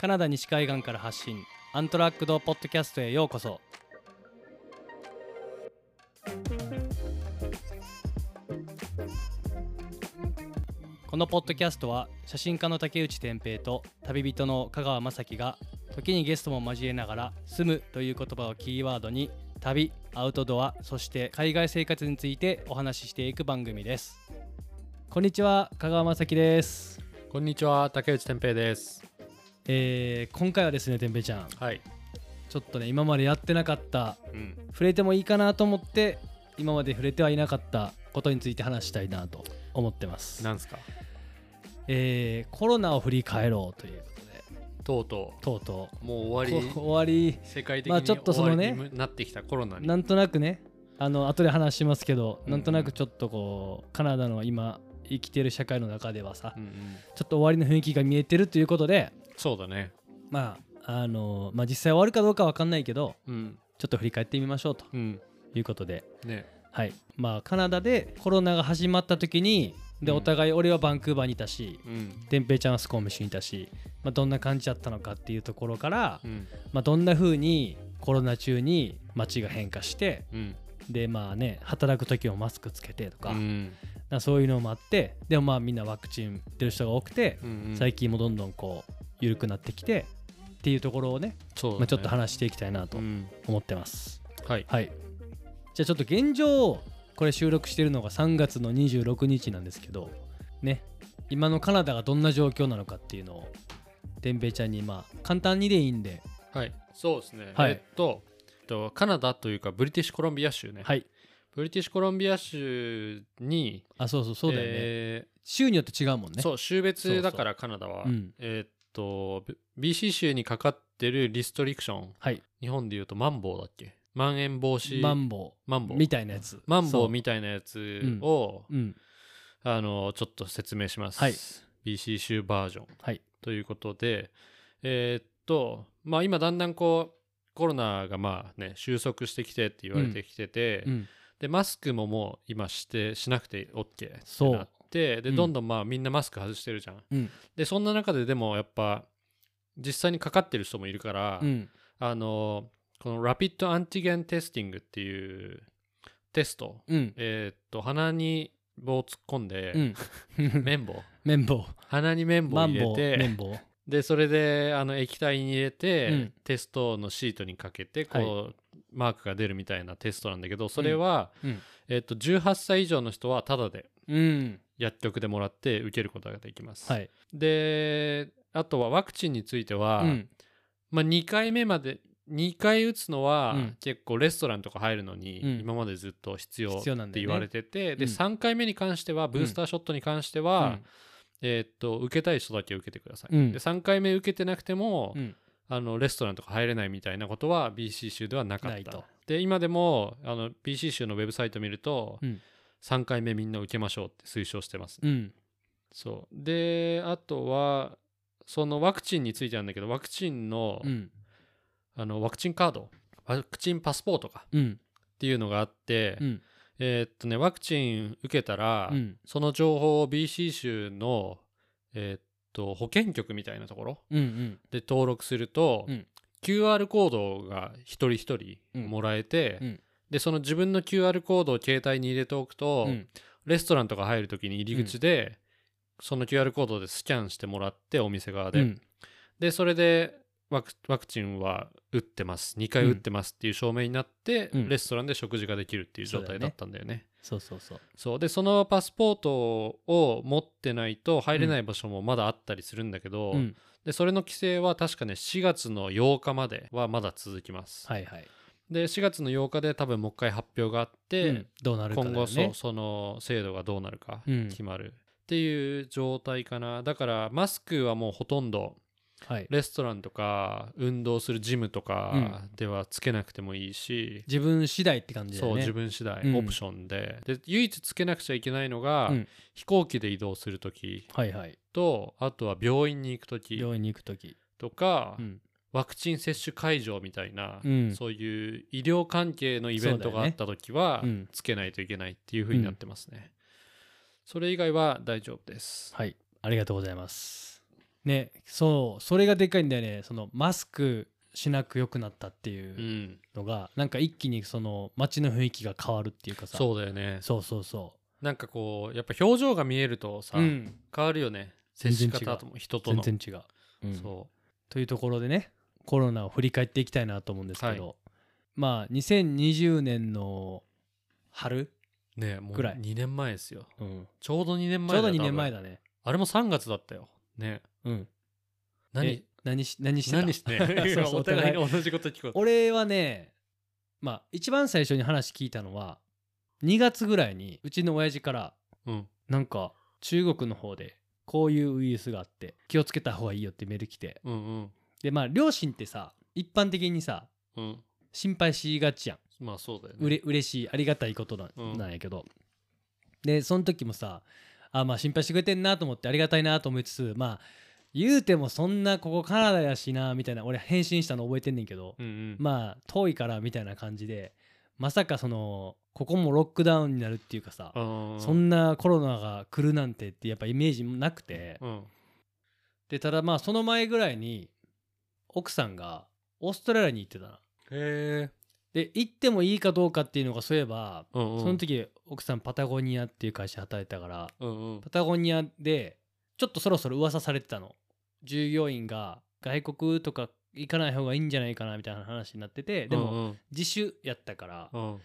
カナダ西海岸から発信。アントラックドポッドキャストへようこそ。このポッドキャストは写真家の竹内天平と旅人の香川雅樹が時にゲストも交えながら「住む」という言葉をキーワードに旅アウトドアそして海外生活についてお話ししていく番組です。こんにちは香川雅樹です。こんにちは、竹内天平です。えー今回はですね天平ちゃん。はい。ちょっとね今までやってなかったうん。触れてもいいかなと思って今まで触れてはいなかったことについて話したいなと思ってます。なんすか？えーコロナを振り返ろうということで。とうととうとう、もうう終わり、こ終わり。世界的にまあちょっとそのねなってきたコロナに。なんとなくねあの後で話しますけど、うん。なんとなくちょっとこうカナダの今生きてる社会の中ではさ、うんうん。ちょっと終わりの雰囲気が見えてるということでそうだね。まああのまあ実際終わるかどうかわかんないけどうん。ちょっと振り返ってみましょうとうん。いうことでね。はいまあカナダでコロナが始まった時にでうんお互い俺はバンクーバーにいたしうん。天平ちゃんはスコームシにいたし、まあ、どんな感じだったのかっていうところから、うん。まあ、どんな風にコロナ中に街が変化してうん。でまあね働く時もマスクつけてとか,、うん。そういうのもあってでもまあみんなワクチン打ってる人が多くて、うん。最近もどんどんこう緩くなってきてっていうところをねねまあ、ちょっと話していきたいなとうん。思ってます。はい。はい。じゃあちょっと現状これ収録してるのが3月の26日なんですけどね今のカナダがどんな状況なのかっていうのを天平ちゃんにまあ簡単にでいいんではい。そうですね。はいえっと、えっとカナダというか、ブリティッシュコロンビア州ね。はいブリティッシュコロンビア州に、あそうそうそうだよね、え州によって違うもんねーそう、州別だからカナダは。うんえっと、B- BC 州にかかってるリストリクション。はい。日本で言うとマンボウだっけ？まん延防止。マンボマンボウ。ウみたいなやつ。マンボウみたいなやつを、うん。あのちょっと説明します、はい。BC 州バージョン。はい。ということでえーっとまあ今だんだんこうコロナがまあね収束してきてって言われてきてて、うん。でマスクももう今してしなくて OK ってそう。なってでうん。どんどんまあみんなマスク外してるじゃん、うん。でそんな中ででもやっぱ実際にかかってる人もいるから、うん。あのこのラピッドアンティゲンテスティングっていうテスト、うん。えーっと鼻に棒を突っ込んで、うん。綿棒。綿棒。鼻に綿棒入れて綿棒。でそれであの液体に入れて、うん。テストのシートにかけてこう、マークが出るみたいなテストなんだけどそれは、うん。えと18歳以上の人はタダで。うん薬局でもらって受けることができます、はい。であとはワクチンについては、うん。まあ、2回目まで2回打つのはうん。結構レストランとか入るのにうん。今までずっと必要って言われてて、でうん。3回目に関してはブースターショットに関しては、えーっと受けたい人だけ受けてください、うん。で3回目受けてなくても、うん。あのレストランとか入れないみたいなことは BC 州ではなかった。で今でもあの BC 州のウェブサイト見ると、うん3回目みんな受けましょうって推奨してます、うん。そう。であとはそのワクチンについてなんだけどワクチンの,、うん。あのワクチンカードワクチンパスポートかうん。っていうのがあって、うん。えーっとねワクチン受けたら、うん。その情報を BC 州のえーっと保健局みたいなところで登録すると、うん。QR コードが一人一人うん。もらえて、うんでその自分の QR コードを携帯に入れておくと、うん。レストランとか入るときに入り口で、その QR コードでスキャンしてもらってお店側で、うん。でそれでワクワクチンは打ってます。2回打ってますっていう証明になって、うん。レストランで食事ができるっていう状態だったんだよね。そうそうそうそう。でそのパスポートを持ってないと入れない場所もまだあったりするんだけど、うん。でそれの規制は確かね4月の8日まではまだ続きます。はいはいで4月の8日で多分もう一回発表があって、うん。どうなるかね。今後そうその制度がどうなるかうん。決まる。っていう状態かな。だからマスクはもうほとんどはい。レストランとか運動するジムとかではつけなくてもいいし、自分次第って感じだよね。そう自分次第、うん。オプションで。で唯一つけなくちゃいけないのが、うん。飛行機で移動する時はいはい。とあとは病院に行く時病院に行く時とか、うんワクチン接種会場みたいな、うん。そういう医療関係のイベントがあった時は、ね。うん。つけないといけないっていう風になってますね、それ以外は大丈夫です。はい。ありがとうございます。ねそうそれがでかいんだよね。そのマスクしなく良くなったっていううん。のが、なんか一気にその街の雰囲気が変わるっていうかさ。そうだよね。そうそうそなんかこうやっぱ表情が見えるとさ、う、うん、変わるよね。接し方とも人との。全然違う、うん。そというところでねコロナを振り返っていきたいなと思うんですけど、まあ2020年の春、うねもうぐらい。2年前ですよ。うん、ちょうど2年ちょうど前だよ2年前だね。あれも3月だったよ。ね。うん。何？え何し何してた？何して？そうそうお互い。に同じこと聞こう。俺はねまあ一番最初に話聞いたのは2月ぐらいにうちの親父からうん。なんか中国の方でこういうウイルスがあって気をつけた方がいいよってメール来てうんうんでまあ両親ってさ一般的にさうん。心配しがちやん。まあそうだよね。うれ嬉しいありがたいことな,、うん。なんやけど。でその時もさあまあ心配してくれてんなと思ってありがたいなと思いつつまあ言うてもそんなここカナダやしなみたいな俺返信したの覚えてんねんけど、うんうん。まあ遠いからみたいな感じでまさかそのここもロックダウンになるっていうかさ、あそんなコロナが来るなんてってやっぱイメージもなくて、うん。でただまあその前ぐらいに奥さんがオーストラリアに行ってたなへえで行ってもいいかどうかっていうのがそういえば、うんうん。その時奥さんパタゴニアっていう会社働いてたからうんうん。パタゴニアでちょっとそろそろ噂されてたの。従業員が外国とか行かない方がいいんじゃないかなみたいな話になっててでも、うんうん。自主やったから、うん。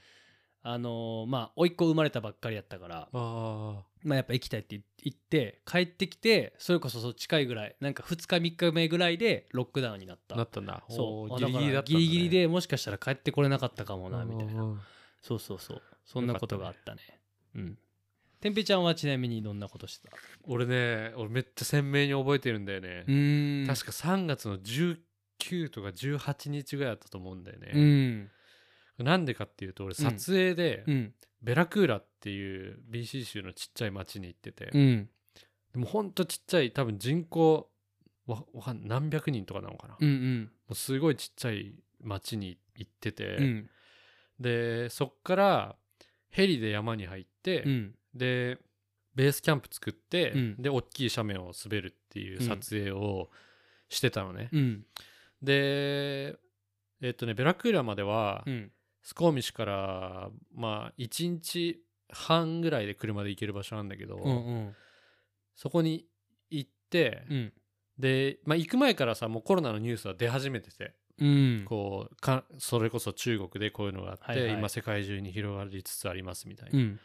あのーまあ甥っ子生まれたばっかりやったからあまあやっぱ行きたいって言って帰ってきてそれこそ近いぐらいなんか2日3日目ぐらいでロックダウンになった。あなったんだ。そう。ギリギリだったんだね。ギリギリでもしかしたら帰ってこれなかったかもなみたいな。そうそうそう。そんなことがあったね。うん。てんぺちゃんはちなみにどんなことしてた？俺ね俺めっちゃ鮮明に覚えてるんだよね。うーん。確か3月の19とか18日ぐらいだったと思うんだようね、ん。なんでかっていうと俺撮影でうんベラクーラっていう BC 州のちっちゃい町に行ってて、うん。でもほんとちっちゃい多分人口わわ何百人とかなのかな、うもん。うすごいちっちゃい町に行ってて、うん。でそっからヘリで山に入って、うん。でベースキャンプ作って、うん。で大きい斜面を滑るっていう撮影をしてたのね、うん。でえっとねベラクーラまでは、うんスコーミシからまあ1日半ぐらいで車で行ける場所なんだけど、うんうん。そこに行って、うん。で、まあ、行く前からさもうコロナのニュースは出始めてて、うん。こうかそれこそ中国でこういうのがあって、はいはい。今世界中に広がりつつありますみたいな、うん。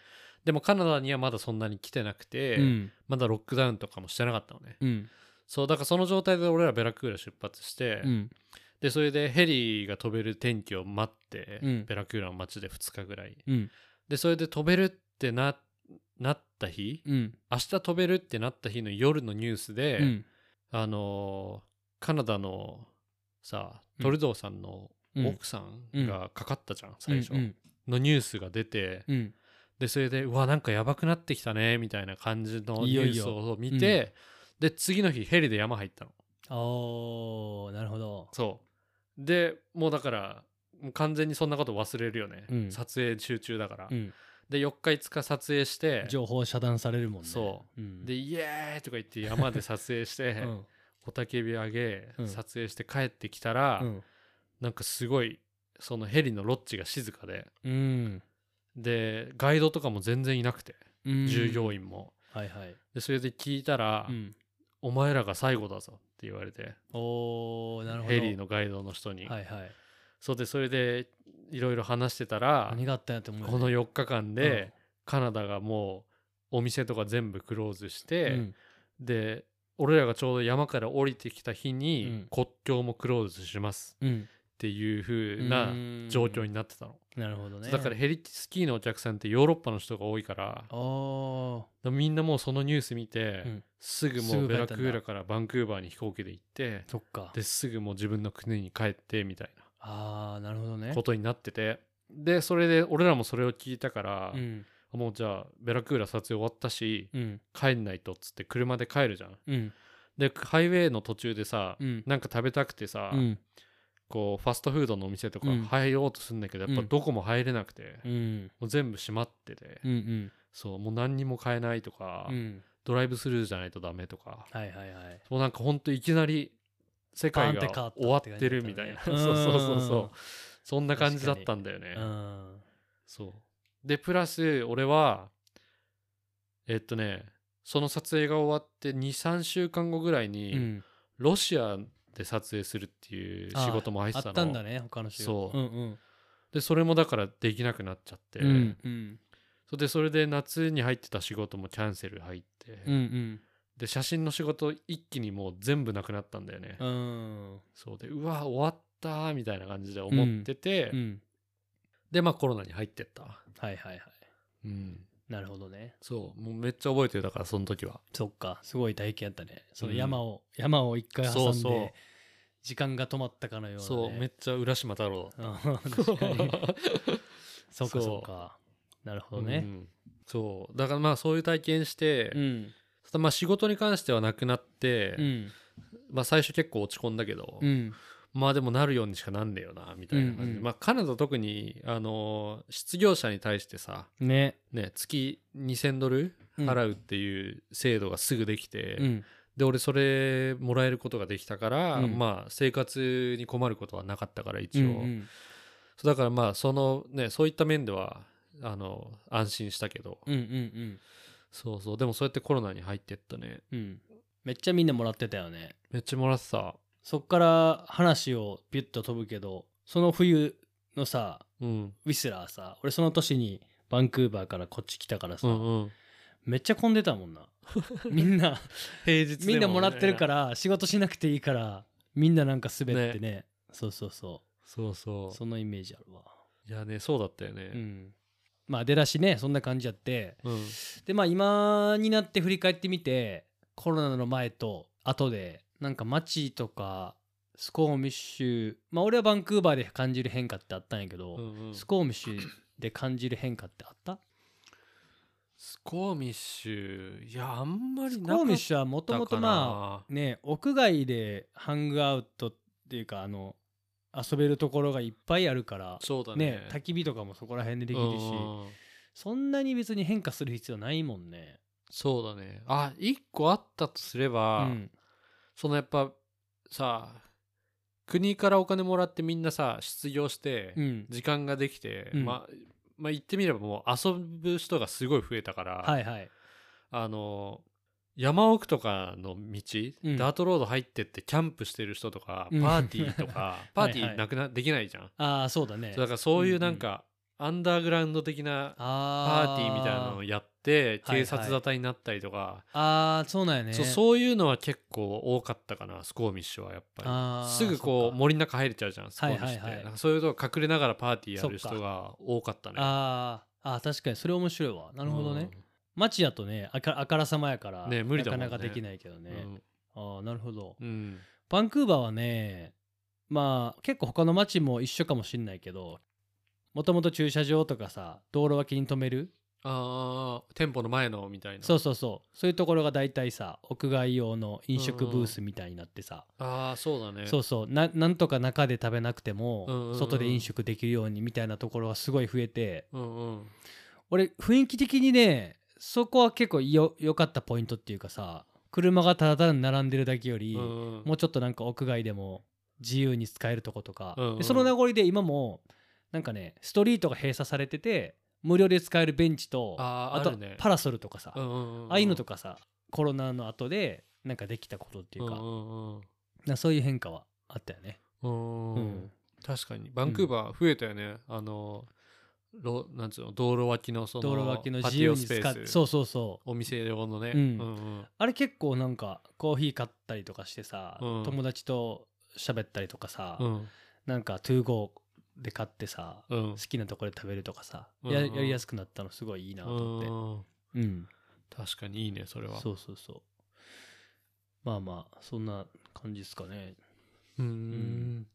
でもカナダにはまだそんなに来てなくて、うん。まだロックダウンとかもしてなかったのね。うん。そうだからその状態で俺らベラクーラ出発して、うんでそれでヘリが飛べる天気を待って、うん。ベラクーラの街で2日ぐらい。うん。でそれで飛べるってななった日うん。明日飛べるってなった日の夜のニュースで、うん。あのーカナダのさうん。トルドーさんのうん。奥さんがかかったじゃん、最初。うんのニュースが出て、うん。でそれでうわなんかやばくなってきたねみたいな感じのニュースいよいよを見てで次の日ヘリで山入ったの。おーなるほど。そうでもうだから完全にそんなこと忘れるよね、うん。撮影集中だから、うん。で4日5日撮影して。情報遮断されるもんね。そう。うん。でイエーイとか言って山で撮影して、うん。雄たけび上げ、うん。撮影して帰ってきたら、うん。なんかすごいそのヘリのロッジが静かで。うん。でガイドとかも全然いなくて、うん。従業員も。はいはい。でそれで聞いたら、うん。お前らが最後だぞ」って言われて。おーなるほど。ヘリのガイドの人に、はいはい。そうでそれでいろいろ話してたら何があったんやって思うよね。この4日間で、カナダがもうお店とか全部クローズして、うん。で俺らがちょうど山から降りてきた日に、うん。国境もクローズします。うんっていう風な状況になってたの、なるほどね。だからヘリスキーのお客さんってヨーロッパの人が多いからみんなもうそのニュース見て、うん。すぐすもうベラクーラからバンクーバーに飛行機で行ってそっか。ですぐもう自分の国に帰ってみたいああなるほどね。なことになっててでそれで俺らもそれを聞いたから、うん。もうじゃあベラクーラ撮影終わったし、うん。帰んないとっつって車で帰るじゃん。うん。でハイウェイの途中でさ、うん。なんか食べたくてさ、うんこうファストフードのお店とかうん。入ろうとするんだけど、やっぱどこも入れなくて、うん。もう全部閉まってて、うんうん。そうもう何にも買えないとか、うん。ドライブスルーじゃないとダメとかはいはいはい。もうなんかほんといきなり世界がバーンって変わった終わってるみたいな。そうそうそうそう。そんな感じだったんだよね。うんそう。でプラス俺はえっとねその撮影が終わって23週間後ぐらいに、うん。ロシアで撮影するっていう仕事も入ってたの。あったんだね他の仕事。そう。うんうん。でそれもだからできなくなっちゃって、うんうん。それでそれで夏に入ってた仕事もキャンセル入って、うんで写真の仕事一気にもう全部なくなったんだよね、うん。うんそうでうわ終わったーみたいな感じで思ってて、うん。でまあコロナに入ってった。はいはいはい。うんなるほどね。そうもうめっちゃ覚えてるだからその時は。そっかすごい体験やったね。そのうん。山を、山を一回挟んでそうそう。時間が止まったかのような、ね、そうめっちゃ浦島太郎確かに。そうかそう。そうか。なるほどね。うん。そう。だからまあそういう体験して、うん。まあ仕事に関してはなくなって、うん。まあ最初結構落ち込んだけど、うんまあでもなるようにしかなんねえよなみたいな感じ。で、うんうん。まあカナダ特にあの失業者に対してさね。ね月2000ドルうん。払うっていう制度がすぐできて、うん。で俺それもらえることができたから、うん。まあ生活に困ることはなかったから一応、うんうん。だからまあそのねそういった面ではあの安心したけど、うんうんそうそう。でもそうやってコロナに入ってったね。うんうん。めっちゃみんなもらってたよね。めっちゃもらってたそっから話をピュッと飛ぶけどその冬のさうん。ウィスラーさ俺その年にバンクーバーからこっち来たからさ、うんうん。めっちゃ混んでたもんな。みんな平日みんなもらってるからら仕事しなくていいからみんななんか滑ってね。そうそうそそうそう。そのイメージあるわ。いやねそうだったようねん。まあ出だしねそんな感じやって。うん。でまあ今になって振り返ってみてコロナの前と後でなんか街とかスコーミッシュまあ俺はバンクーバーで感じる変化ってあったんやけど、うんうん。スコーミッシュで感じる変化ってあった？スコーミッシュいやあんまりスなかったコーミッシュはもともとかまあね屋外でハングアウトっていうかあの遊べるところがいっぱいあるからそうだね。ね焚き火とかもそこら辺でできるしうんうん。そんなに別に変化する必要ないもんね。そうだね。あ一個あったとすれば、うんそのやっぱさ国からお金もらってみんなさ失業してうん。時間ができて、うん。まあまあ言ってみればもう遊ぶ人がすごい増えたから、はいはい。あの山奥とかの道、うん。ダートロード入ってってキャンプしてる人とか、うん。パーティーとか パーティーなくなできないじゃん、ああそうだね。そうだからそういうなんか、アンダーグラウンド的なパパーティーみたいなのをやってはい警察沙汰になったりとか、ああそうなんやね。そうそういうのは結構多かったかなスコーミッシュはやっぱり。すぐこう森の中入れちゃうじゃんスコーミッシュって、はいはいはい。そういうとこ隠れながらパーティーやる人が多かったね。あー。あー確かにそれ面白いわ。なるほどね。うん。街やとねあかあからさまやから、ね無理だね。なかなかできないけどね。ああなるほど。うん。うんバンクーバーはねまあ結構他の街も一緒かもしんないけどもともと駐車場とかさ道路脇に止める？ああ店舗の前のみたいな。そうそうそう。そういうところが大体さ屋外用の飲食ブースみたいになってさ、ああそうだね。そうそう。ななんとか中で食べなくても、うんうんうん。外で飲食できるようにみたいなところがすごい増えて。うんうん。俺雰囲気的にねそこは結構よ良かったポイントっていうかさ車がただただ並んでるだけより、うんうん。もうちょっとなんか屋外でも自由に使えるとことか、うんうん。でその名残で今もなんかねストリートが閉鎖されてて無料で使えるベンチととあーあるね。パラソルとかさ、うんうんうんああいうのとかさコロナの後でなんかできたことっていうか,、うんうんうん。なそういう変化はあったよね。うん。うん。確かに。バンクーバー増えたよね、あのろなんつうの道路脇のその道路脇のパ自由に使ってそうそうそう。お店用のね、うんうん。あれ結構なんかコーヒー買ったりとかしてさ、うん。友達と喋ったりとかさ、うん。なんかトゥーゴーで買ってさ、うん好きなところで食べるとかさ、うんややりやすくなったのすごいいいなと思って。うんうん、確かにいいねそれはそうそうそう。まあまあ、そんな感じですかね。うーん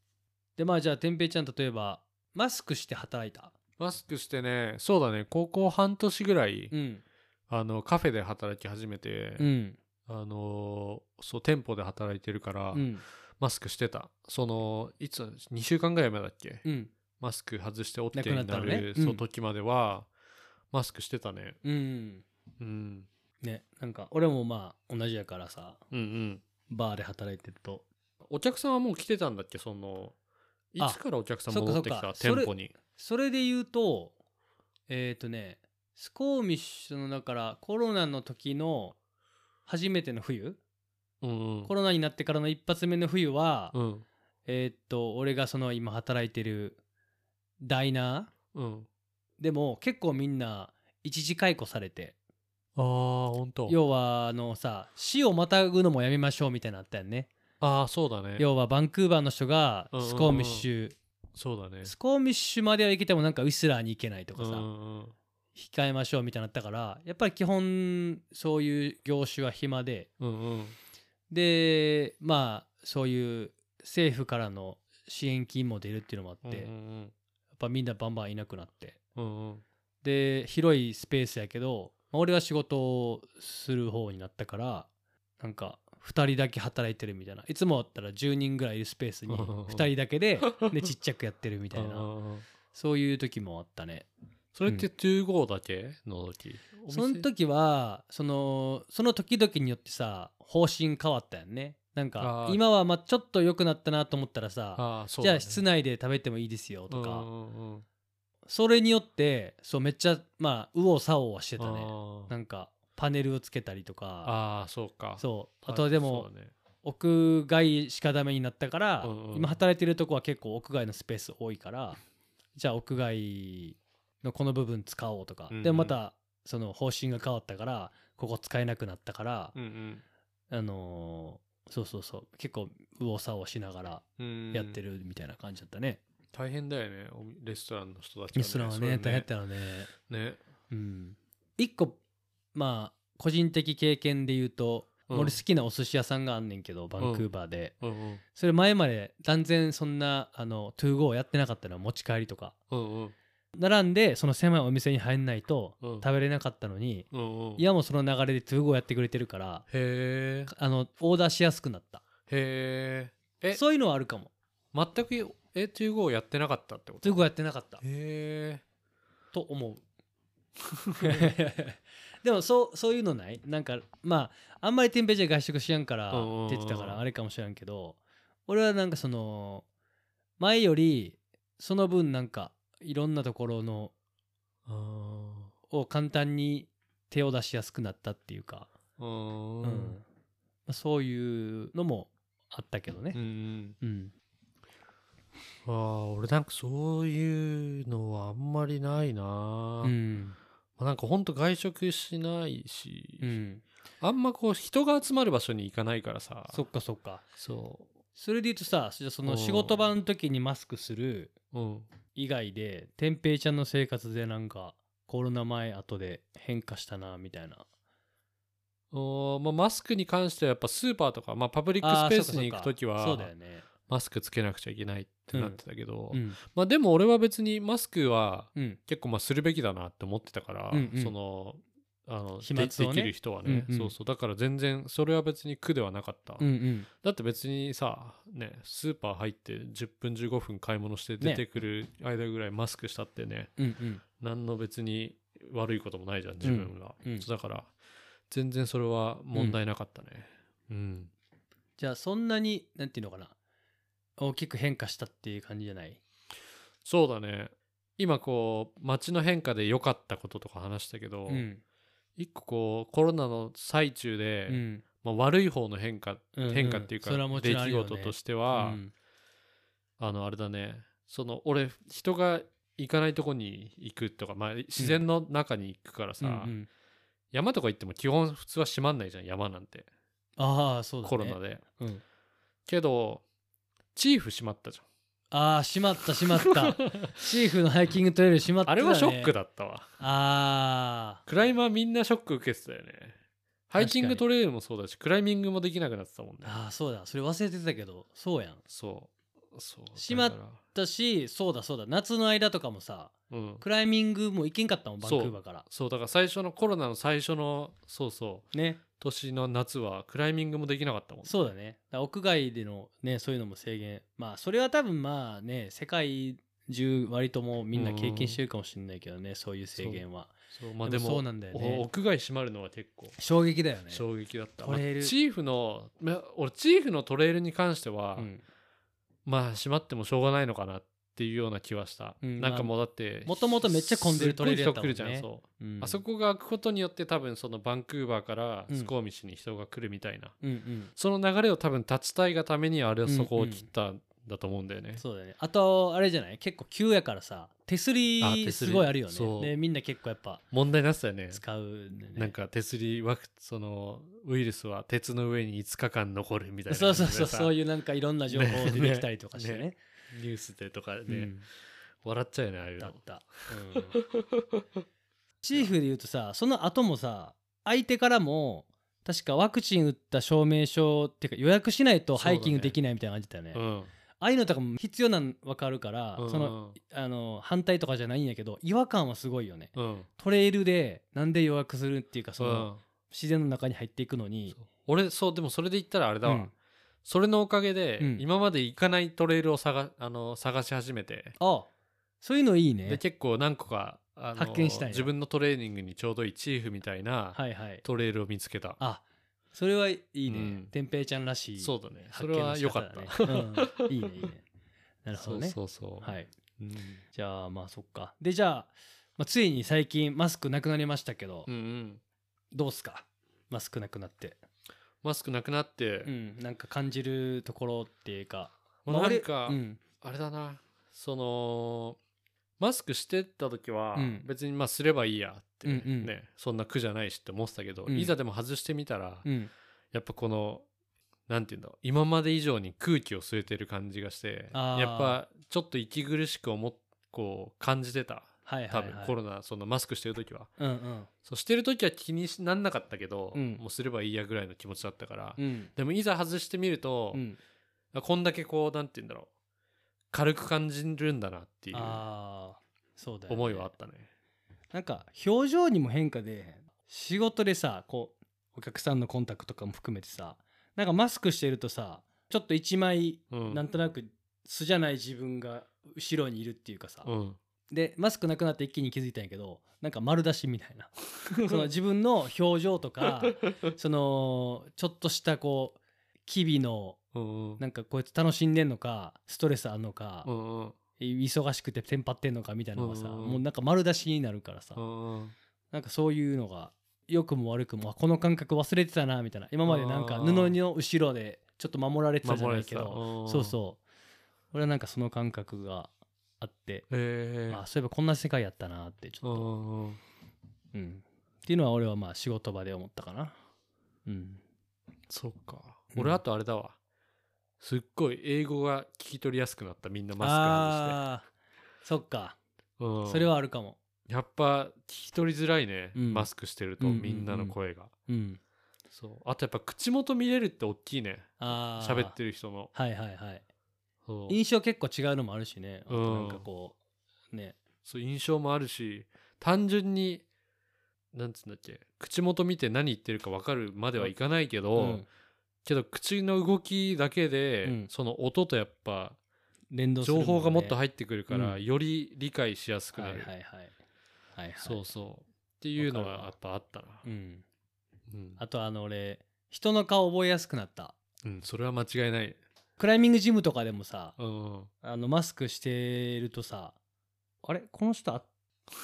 で、まあじゃあ、てんぺいちゃん、例えば、マスクして働いた？マスクしてねそうだね高校半年ぐらい、うん。あのカフェで働き始めて、うん。あのーそう店舗で働いてるから、うん。マスクしてた。そのいつ2週間ぐらい前だっけ、うん。マスク外して OK になる、うん。その時まではマスクしてたね。うん。うんねなんか俺もまあ同じやからさ。うんうん。バーで働いてると。お客さんはもう来てたんだっけ？そのいあつからお客さん戻ってきた？店舗に。それで言うとえっ、とねスコーミッシュのだからコロナの時の初めての冬、うんうん。コロナになってからの一発目の冬は、うん。えっと俺がその今働いてるダイナうん。ーでも結構みんな一時解雇されて。ああ本当要はあのさ死をまたぐのもやめましょうみたいなのあったよね。ああそうだね。要はバンクーバーの人がうんうんうん。スコーミッシュ。そうだね。スコーミッシュまでは行けてもなんかウィスラーに行けないとかさ、うんうん控えましょうみたいなったからやっぱり基本そういう業種は暇で。うんうんでまあそういう政府からの支援金も出るっていうのもあって、うんうんやっぱみんなバンバンいなくなって。うんうん。で広いスペースやけど、まあ俺は仕事をする方になったからなんか2人だけ働いてるみたいな。いつもだったら10人ぐらいいるスペースに2人だけで でちっちゃくやってるみたいな。うんうんうん。そういう時もあったねそれって25だけの時？お店？その時はそのその時々によってさ方針変わったよね。なんか今はまあちょっと良くなったなと思ったらさ、ああそうじゃあ室内で食べてもいいですよとか、うんうんうんそれによってそうめっちゃまあ右往左往はしてたね。なんかパネルをつけたりとか。あーそうか。そう。あとはでそも屋外しかダメになったから、うんうん。今働いてるとこは結構屋外のスペース多いからじゃあ屋外のこの部分使おうとか、うんうん。でもまたその方針が変わったからここ使えなくなったから、うんあのーそうそうそう。結構右往左往しながらうんやってるみたいな感じだったね、大変だよね。おレストランの人たちレストランはね大変だよね。ね。うん。一個まあ個人的経験で言うと、うん。俺好きなお寿司屋さんがあんねんけどバンクーバーで、うん。うんそれ前まで断然そんなあの to go やってなかったの持ち帰りとか。うんうん並んでその狭いお店に入んないとうん。食べれなかったのに、うんうん。いやもうその流れで to go やってくれてるからへえ。あのオーダーしやすくなった。へえ。えそういうのはあるかも。全くえ25やってなかったってこと？トゥーゴーやってなかった。へえ。と思う。でもそうそういうのない？なんかまああんまりテンペじゃ外食しやんからうんうんうん。って言ってたからあれかもしれんけど俺はなんかその前よりその分なんかいろんなところのあを簡単に手を出しやすくなったっていうか、ー。ううん。んまあ、そういうのもあったけどね。うんうん。うん。ああ俺なんかそういうのはあんまりないな、まうん。あなんかほんと外食しないし、うん。あんまこう人が集まる場所に行かないからさ。そっかそっか。そそれで言うとさじゃあそのうん仕事場の時にマスクするううん以外で天平ちゃんの生活でなんかコロナ前後で変化したなみたいな。おーまあ、マスクに関してはやっぱスーパーとか、まあ、パブリックスペースに行く時はマスクつけなくちゃいけないってなってたけど、うん。まあ、でも俺は別にマスクはうん。結構まあするべきだなって思ってたから、うんうん。そのあのね。でできる人はね、うんうん。そうそうだから全然それは別に苦ではなかった、うんうん。だって別にさねスーパー入って10分15分買い物して出てくる間ぐらいマスクしたってねうんうん。何の別に悪いこともないじゃん自分が、うん。うんだから全然それは問題なかったね。うん、じゃあそんなになんていうのかな。大きく変化したっていう感じじゃない？そうだね。今こう街の変化で良かったこととか話したけど、うん一個こうコロナの最中で、うん。まあ、悪い方の変化、うんうん。変化っていうか出来事としては、うん。あのあれだね。その俺人が行かないとこに行くとか、まあ、自然の中に行くからさ、うんうん。山とか行っても基本普通は閉まんないじゃん山なんて、ああそうだね。コロナで。うん。けどチーフ閉まったじああしまったしまった。チ ーフのハイキングトレイルしまったゃんあれはショックだだったわ。ああクライマーみんなショック受けてたよね。ハイキングトレイルもそうだしクライミングもできなくなってたもんね。ああそうだ。それ忘れてたけど。そうやん。そう。そう。閉まっだからだしそうだそうだ。夏の間とかもさうん。クライミングも行けんかったもんバンクーバーから。そうだから最初のコロナの最初のそうそう。ね。年の夏はクライミングもできなかったもん。そうだね。だから屋外でのねそういうのも制限。まあそれは多分まあね世界中割ともうみんな経験してるかもしれないけどね、そういう制限は。そう。まあでもでもそうなんだよね。お屋外閉まるのは結構衝撃だよね。衝撃だった、トレイル。まあチーフのま俺チーフのトレイルに関しては、うんまあ閉まってもしょうがないのかなっていうような気はした、うんなんかもうだってもともとめっちゃ混んでるトレイルやったもんね。すっごい人来るじゃんそう、う。ん。あそこが開くことによって多分そのバンクーバーからうんスコーミシに人が来るみたいな、うんうん。その流れを多分立ちたいがためにあれはそこを切ったんだと思うんだよね、そうだよね。あとあれじゃない？結構急やからさ手すあり手すごいあるよね。でみんな結構やっぱ問題になってたよね。使うね。なんか手すりワクそのウイルスは鉄の上に5日間残るみたいなそうそうそうそういうなんかいろんな情報出てきたりとかしてね。ね。ニュースでとかで、うん。笑っちゃうよねああいうの。だった、うん。チーフで言うとさその後もさ相手からも確かワクチン打った証明書っていうか予約しないとハイキングできないみたいな感じだよね。うんああいうのとかも必要なの分かるから、うん。そのあの反対とかじゃないんやけど違和感はすごいよね。うん。トレイルでなんで予約するっていうかその、うん。自然の中に入っていくのに。俺そうでもそれで言ったらあれだわ、うん。それのおかげで、うん。今まで行かないトレイルを探あの探し始めて、あ。そういうのいいね。で結構何個かあの発見したんや。自分のトレーニングにちょうどいいチーフみたいなはいはい。トレイルを見つけた、あそれはいいね、うん。てんぺいちゃんらしいそうだね。それは良かった、ね。うん、いいね。いいねなるほどね。そうそうそう、はい。うん。じゃあまあそっか。でじゃあ、まあ、ついに最近マスクなくなりましたけど、うんうん。どうっすか？マスクなくなって。マスクなくなって、うん。なんか感じるところっていうか。まなんか、うん。あれだな。そのマスクしてった時はうん。別にまあすればいいやってね、うんうん。そんな苦じゃないしって思ってたけど、うん。いざでも外してみたら、うん。やっぱこのなんていうんだろう今まで以上に空気を吸えてる感じがしてやっぱちょっと息苦しく思っこう感じてた多はいはいはい。分コロナそのマスクしてる時は。うんうん。そうしてる時は気にしなんなかったけど、うん。もうすればいいやぐらいの気持ちだったから、うん。でもいざ外してみると、うん。こんだけこうなんて言うんだろう軽く感じるんだなっていうああそうだ思いはあったね。なんか表情にも変化で仕事でさこうお客さんのコンタクトとかも含めてさなんかマスクしてるとさちょっと一枚うん。なんとなく素じゃない自分が後ろにいるっていうかさ、うん。でマスクなくなって一気に気づいたんやけどなんか丸出しみたいな。その自分の表情とかそのちょっとしたこう機微のなんかこいつ楽しんでんのかストレスあんのか、忙しくてテンパってんのかみたいなのがさ、もうなんか丸出しになるからさ、なんかそういうのが良くも悪くもあこの感覚忘れてたなみたいな。今までなんかあ布ーの後ろでちょっと守られてたじゃないけどた。そうそう。俺はなんかその感覚があって、へえ。あそういえばこんな世界やったなってちうょっと、ん。うん。っていうのは俺はまあ仕事場で思ったかな。うん。そっか。うん。俺あとあれだわすっごい英語が聞き取りやすくなったみんなマスクあー。そっか、外して、うん。それはあるかも。やっぱ聞き取りづらいね、うん。マスクしてるとうんうんうん。みんなの声が、うん。そう。あとやっぱ口元見れるって大きいね。喋ってる人の。はいはいはい。印象結構違うのもあるしね。なんかこうね。そう印象もあるし単純になんつうんだっけ口元見て何言ってるか分かるまではいかないけど、うんけど口の動きだけで、うん。その音とやっぱ連動する情報がもっと入入ってくるから、うん。より理解しやすくなる、はいはいはいはいはいそうそう。っていうのはやっぱあったな。うん。うん、あとあの俺人の顔覚えやすくなった。うん、それは間違いない。クライミングジムとかでもさうんあのマスクしてるとさあれ？この人あ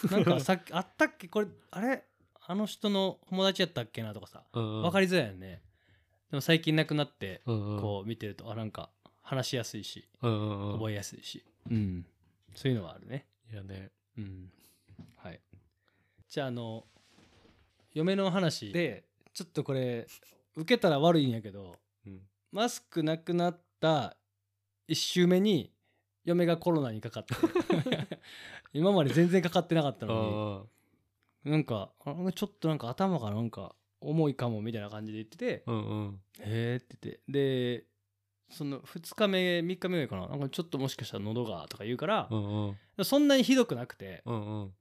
なんかさっき あったっけ？これあれ？あの人の友達やったっけなとかさうん分かりづらいよねでも最近なくなってこう見てるとあなんか話しやすいし覚えやすいし。うん。そういうのはあるね。いやね。うん。はい。じゃああの嫁の話でちょっとこれ受けたら悪いんやけどうん。マスクなくなった1週目に嫁がコロナにかかって 今まで全然かかってなかったのあになんかあちょっとなんか頭がなんか重いかもみたいな感じで言っててーうんうん「へえ」って言ってでその2日目3日目ぐらいかななんかちょっともしかしたら喉がとか言うからうんうんそんなにひどくなくてうんうん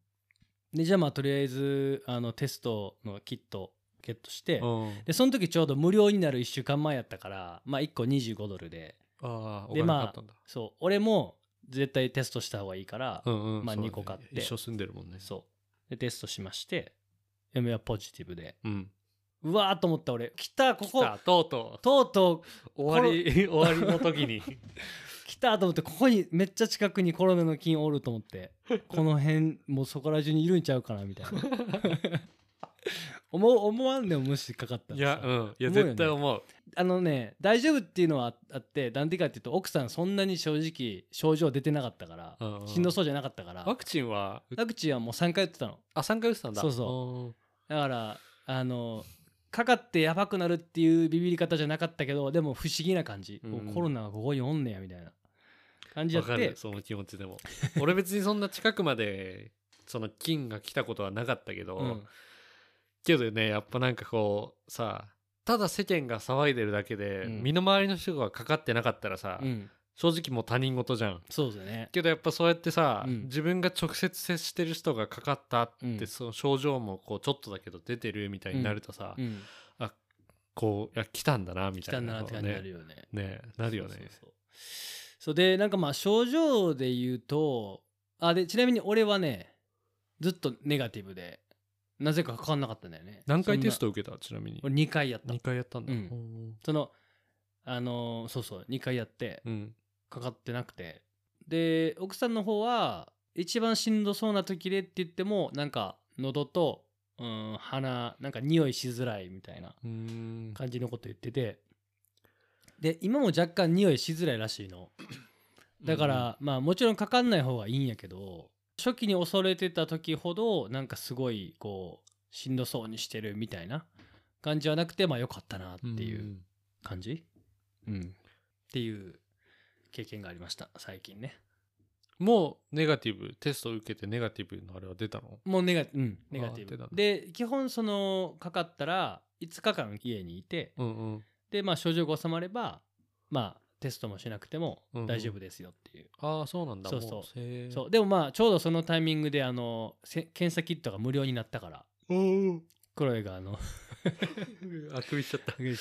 でじゃあまあとりあえずあのテストのキットゲットしてうん。でその時ちょうど無料になる1週間前やったからまあ1個25ドルで。あでまあそう俺も絶対テストした方がいいから、うんうんまあそうだね。二個買って。一緒住んでるもんね。そう。でテストしまして M はポジティブで。うんうわーと思った俺。来たここ。来たとうととうとう。う終わり終わりの時に。来たと思ってここにめっちゃ近くにコロナの菌おると思って。この辺もうそこら中にいるんちゃうかなみたいな。思う思わんでももしかかったらいやさうん。いや絶対思う。あのね大丈夫っていうのはあってなんでかっていうと奥さんそんなに正直症状出てなかったから、うんうん。しんどそうじゃなかったから。ワクチンは？ワクチンはもう3回打ってたの。あ3回打ってたんだ。そうそだからあのかかってやばくなるっていうビビり方じゃなかったけどでも不思議な感じ、うん。おコロナがここにおんねやみたいな感じやわかってるその気持ちでも。俺別にそんな近くまでその菌が来たことはなかったけど、うん。けどねやっぱなんかこうさただ世間が騒いでるだけで、うん。身の回りの人がかかってなかったらさ、うん正直もう他人事じゃん。そうですね。けどやっぱそうやってさ、うん。自分が直接接してる人がかかったって、うん。その症状もこうちょっとだけど出てるみたいになるとさ、うん。こういや来たんだなみ来たんだななって感じになるよね。ね。ねなるよね。そうそうそう。そうでなんかまあ症状で言うとあでちなみに俺はねずっとネガティブでなぜかかかんなかったんだよね。何回テストト受けた？ちなみに。俺2回やった。2回やったんだ。うん。そのあのーそうそう2回やってうんかかってなくて。で奥さんの方は一番しんどそうな時でって言ってもなんか喉とうん鼻なんか匂いしづらいみたいな感じのこと言ってて。で今も若干匂いしづらいらしいの。だから、まあもちろんかかんない方がいいんやけど初期に恐れてた時ほどなんかすごいこうしんどそうにしてるみたいな感じはなくてまあよかったなっていう感じ。うん。っていう経験がありました。最近ね。もうネガティブテストを受けてネガティブのあれは出たの？もうネガ,、うん、ネガティブ。で基本そのかかったら5日間家にいてうんうん。でまあ症状が収まればまあテストもしなくてもうんうん。大丈夫ですよっていう、ああそうなんだ。そうそう。そう。でもまあちょうどそのタイミングであのせ検査キットが無料になったからおークロエがあのあくびしちゃった。検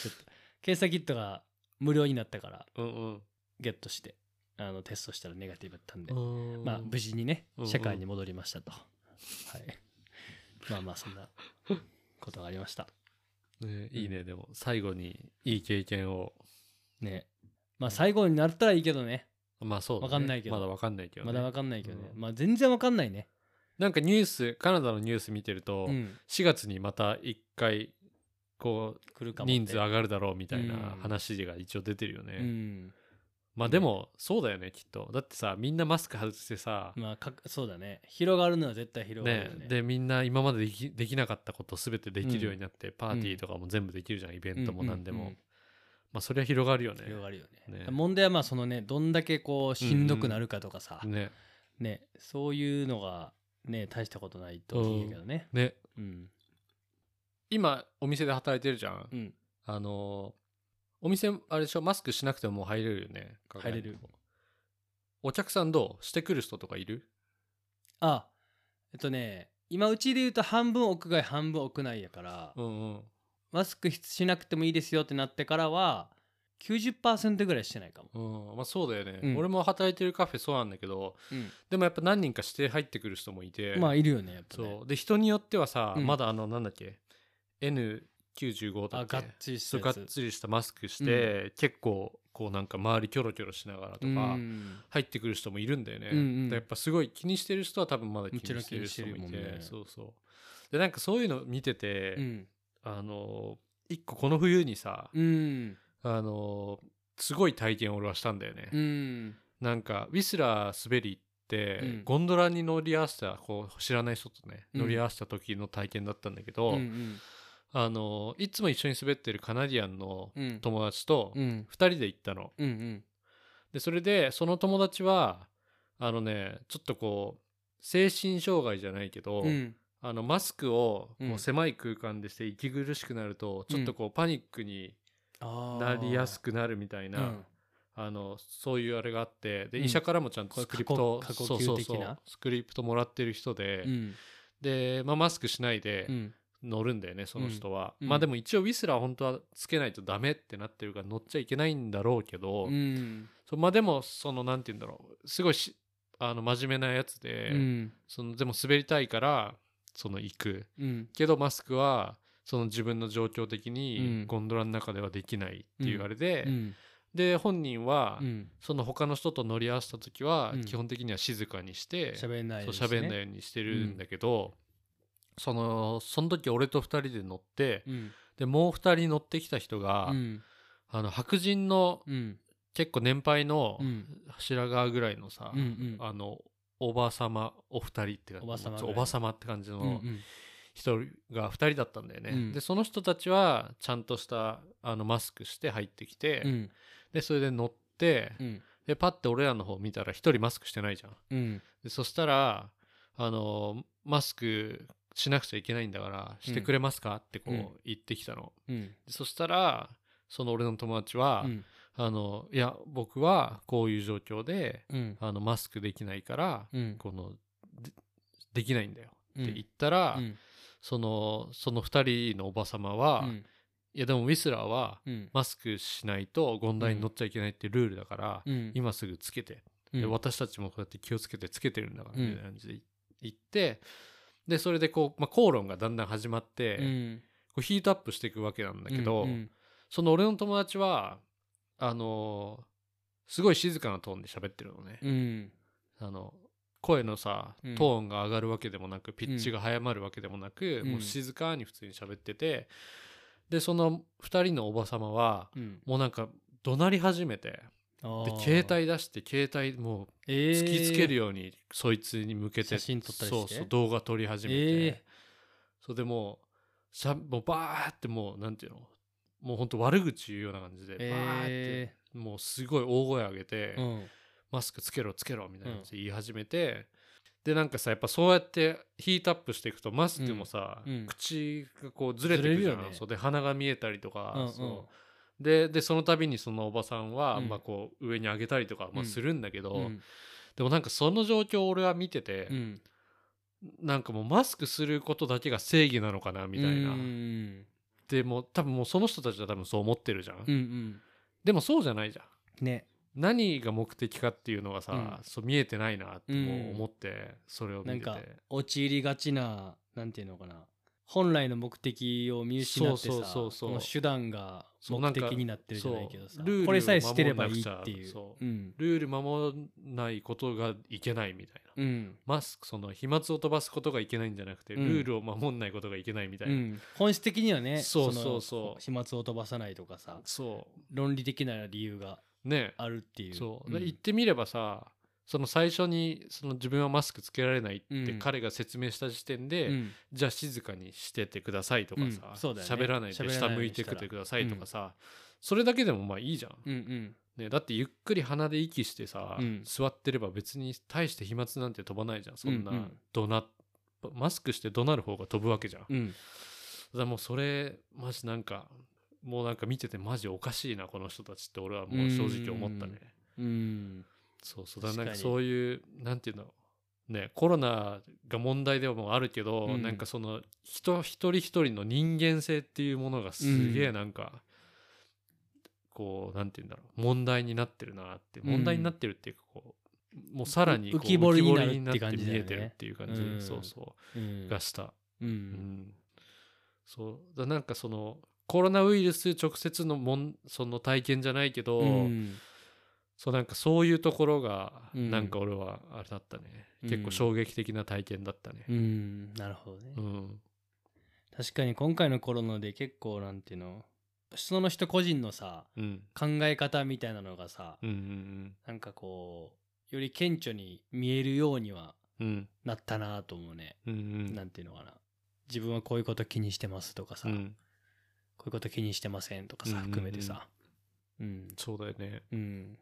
査キットが無料になったからうんうんゲットしてあのテストしたらネガティブだったんで、うん。まあ無事にね社会に戻りましたと、はい。まあまあそんなことがありました。ねいいね。でも最後にいい経験をね。まあ最後になったらいいけどね。まあそうだね。わかんないけど。まだわかんないけどね。まだわかんないけどね、うん。まあ全然わかんないね。なんかニュースカナダのニュース見てると、うん。4月にまた1回こう人数上がるだろうみたいなうん。話が一応出てるよね、うんまあでもそうだよねきっと。だってさみんなマスク外してさ、まあかそうだね。広がるのは絶対広がるねよね。でみんな今までできできなかったこと全てできるようになって、パーティーとかも全部できるじゃんイベントも何でも、まあそれは広がるよね。広がるよね。ね。問題はまあそのねどんだけこうしんどくなるかとかさ、ね。ねそういうのがね大したことないといいけどね。ね。うん。今お店で働いてるじゃん、うん。あのーお店あれでしょ？マスクしなくてももう入れるよね。入れる。お客さんどう？してくる人とかいる？あえっとね今うちで言うと半分屋外半分屋内やから、うんうん。マスクしなくてもいいですよってなってからは90%ぐらいしてないかも、うん。まあそうだよね、うん。俺も働いてるカフェそうなんだけどでもやっぱ何人かして入ってくる人もいて。まあいるよねやっぱね。そう。で人によってはさ、うん。まだあのなんだっけ？N95 だっけ？あがっちりしそうたがっつりしたマスクして、結構こうなんか周りキョロキョロしながらとか、うん。入ってくる人もいるんだよね、うんうん。でやっぱすごい気にしてる人は多分まだ気にしてる人もいてもちろん気にしてるもんね。そうそう。でなんかそういうの見てて、うん。あの一個この冬にさ、うん。あのすごい体験を俺はしたんだよね、うん。なんかウィスラー滑りって、うん。ゴンドラに乗り合わせたこう知らない人とねうん。乗り合わせた時の体験だったんだけど、うんうんあのいつも一緒に滑ってるカナディアンのうん。友達とうん。2人で行ったの。うんうん。でそれでその友達はあのねちょっとこう精神障害じゃないけど、うん。あのマスクをこう狭い空間でして息苦しくなるとちょっとこうパニックになりやすくなるみたいな、うん。あのそういうあれがあってで、うん。医者からもちゃんとスクリプトそうそうそうスクリプトもらってる人で、うん。で、まあ、マスクしないでうん乗るんだよね、その人は、うん。まあでも一応ウィスラー本当はつけないとダメってなってるから乗っちゃいけないんだろうけど、うん。まあでもそのなんて言うんだろうすごいしあの真面目なやつで、うん。そのでも滑りたいからその行く。うん。けどマスクはその自分の状況的うん。にゴンドラの中ではできないって言われて、うん。で本人はうん。その他の人と乗り合わせた時はうん。基本的には静かにして喋うですね。喋んないようにしてるんだけど、そのその時俺と2人で乗ってうん。でもう2人乗ってきた人が、うん。あの白人のうん。結構年配のうん。白髪ぐらいのさ、うんうん。あのおばさまお二人って感じおばさまって感じうんの人が2人だったんだよね、うん。でその人たちはちゃんとしたあのマスクして入ってきて、うん。でそれで乗って、うん。でパッて俺らの方見たら1人マスクしてないじゃん。うん。でそしたらあのマスクしなくちゃいけないんだからしてくれますか、ってこう言ってきたの。そしたらその俺の友達は、うん。あのいや僕はこういう状況でうん。あのマスクできないから、うん。このでできないんだよ。うん。って言ったら、うん。そのその2人のおば様は、うん。いやでもウィスラーはうん。マスクしないとゴンダイに乗っちゃいけないってルールだから、うん。今すぐつけて、私たちもこうやって気をつけてつけてるんだからうん。みたいな感じで言ってでそれでこう、まあ、口論がだんだん始まって、こうん。うヒートアップしていくわけなんだけど、うんその俺の友達はあのーすごい静かなトーンで喋ってるのね、うん。あの声のさうん。トーンが上がるわけでもなく、ピッチが早まるわけでもなく、うん。もう静かに普通に喋っててでその2人のおば様はうん。もうなんか怒鳴り始めてで携帯出して携帯もうえー。突きつけるようにそいつに向けて、写真撮ったりして？そうそう動画撮り始めて、えそれでもうしゃもうバーってもうなんていうの？もうほんと悪口言うような感じでバーって、えもうすごい大声上げて、ーうん。マスクつけろつけろみたいな言い始めて、でなんかさやっぱそうやってヒートアップしていくとマスクもさ、うん。うん。口がこうずれてくるじゃん、ね。そうで鼻が見えたりとか、うんうん。そうででその度にそのおばさんは、うん。まあ、こう上に上げたりとか、まあ、うんするんだけど、うん。でもなんかその状況を俺は見てて、うん。なんかもうマスクすることだけが正義なのかなみたいな、うんでもう多分もうその人たちは多分そう思ってるじゃん、うんうん。でもそうじゃないじゃん。ね。何が目的かっていうのがさ、うん。そう見えてないなってもう思って、それを見てて。なんか陥りがちななんていうのかな本来の目的を見失ってさそうそうそう手段が目的になってるじゃないけどさこれさえしてればいいっていう。ルール守らないことがいけないみたいな、うん。マスクその飛沫を飛ばすことがいけないんじゃなくて、うん。ルールを守んないことがいけないみたいうな、ん。本質的にはねそうそうのそう飛沫を飛ばさないとかさそ論理的な理由があるっていう。そう、言ってみればさその最初にその自分はマスクつけられないってうん。彼が説明した時点で、うん。じゃあ静かにしててくださいとかさうん。そうだよね。喋、らないで下向いてくださいとかさ、それだけでもまあいいじゃん、うんうん。ね、だってゆっくり鼻で息してさ、うん。座ってれば別に大して飛沫なんて飛ばないじゃん。そんなうん。うん怒鳴っマスクして怒鳴る方が飛ぶわけじゃん、だかうんらもうそれマジなんかもうなんか見ててマジおかしいなこの人たちって俺はもう正直思ったね。うんそうそう。だなんかそういうなんていうのねコロナが問題でもあるけど、うん。なんかその人一人一人の人間性っていうものがすげえなんか、こうなんていうんだろう問題になってるなってうん。問題になってるっていうかこうもうさらに浮き彫りになって見えてるっていう感じ、うん。そうそう。うんがした、ううん。ん、そう。だなんかそのコロナウイルス直接のもんその体験じゃないけど、うんそうなんかそういうところがうん。なんか俺はあれだったね、うん。結構衝撃的な体験だったね。うん。なるほどね。うん。確かに今回のコロナで結構なんていうの？その人個人のさうん。考え方みたいなのがさ、うんうんなんかこうより顕著に見えるようにはうんうん。なったなと思うね、うんうん。なんていうのかな。自分はこういうこと気にしてますとかさ、うん。こういうこと気にしてませんとかさうんうんうん。含めてさ。うん。そうだよね。うん、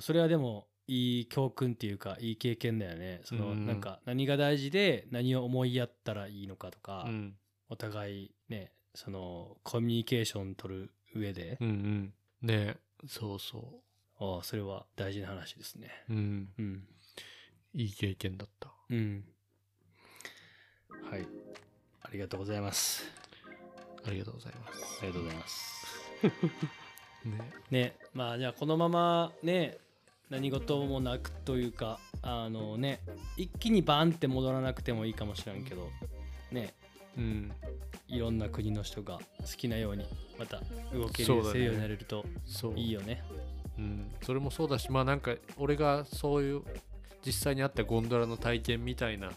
それはでもいい教訓っていうかいい経験だよね。その、うん。なんか何が大事で何を思いやったらいいのかとか、うん。お互いねそのコミュニケーション取る上で、うんうん。ね。そうそああそれは大事な話ですね。ううん。うん。いい経験だった。うん。はい。ありがとうございます。ありがとうございます。ありがとうございます。ね。ね。まあじゃあこのままね何事もなくというかあのね一気にバーンって戻らなくてもいいかもしれんけどねうん。いろんな国の人が好きなようにまた動けるようになれるといいよね。うん、それもそうだしまあなんか俺がそういう実際にあったゴンドラの体験みたいな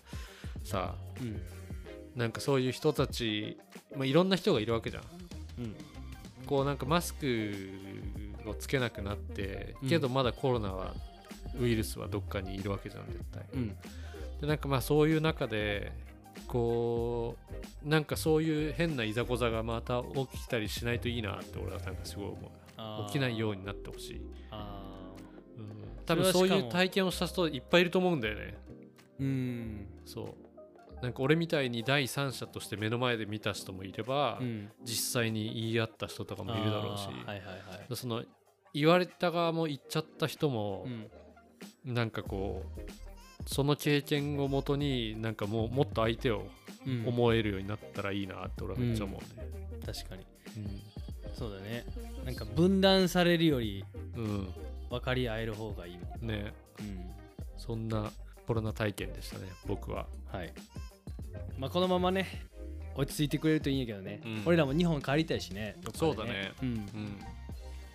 さうん。なんかそういう人たち、まあ、いろんな人がいるわけじゃん。うん。こうなんかマスクをつけなくなってうん。けどまだコロナはウイルスはどっかにいるわけじゃん絶対うん。でなんかまあそういう中でこうなんかそういう変ないざこざがまた起きたりしないといいなって俺はなんかすごい思う。起きないようになってほしい、あうん、多分そういう体験をした人いっぱいいると思うんだよね。ーうん。そうなんか俺みたいに第三者として目の前で見た人もいれば、うん。実際に言い合った人とかもいるだろうし、はいはいはい。その言われた側も言っちゃった人もう、ん。なんかこうその経験をもとになんかもうもっと相手をうん。思えるようになったらいいなって俺はめっちゃ思うね。確かに。そうだね。なんか分断されるよりうん、分かり合える方がいいね。うん。そんなコロナ体験でしたね僕は。はいまあこのままね落ち着いてくれるといいんやけどね、うん。俺らも日本帰りたいしねどっかでそうだね。うん。うん、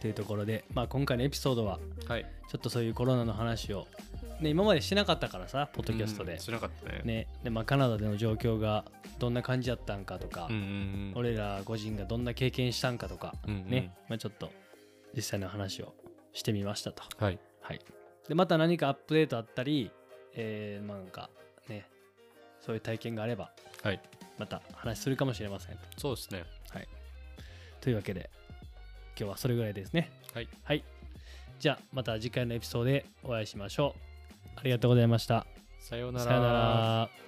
というところで、まあ、今回のエピソードははい。ちょっとそういうコロナの話を、ね、今までしなかったからさポッドキャストで。うん、しなかったね。ね。でまあ、カナダでの状況がどんな感じだったんかとか、うんうんうん、俺ら個人がどんな経験したんかとか、うんうん。ね、まあ、ちょっと実際の話をしてみましたと。はい。はい、でまた何かアップデートあったり、えーまあなんかねそういう体験があればはい。また話するかもしれません。そうですね。というわけで今日はそれぐらいですね。はい。はい。じゃあまた次回のエピソードでお会いしましょう。ありがとうございました。さようなら。さよなら。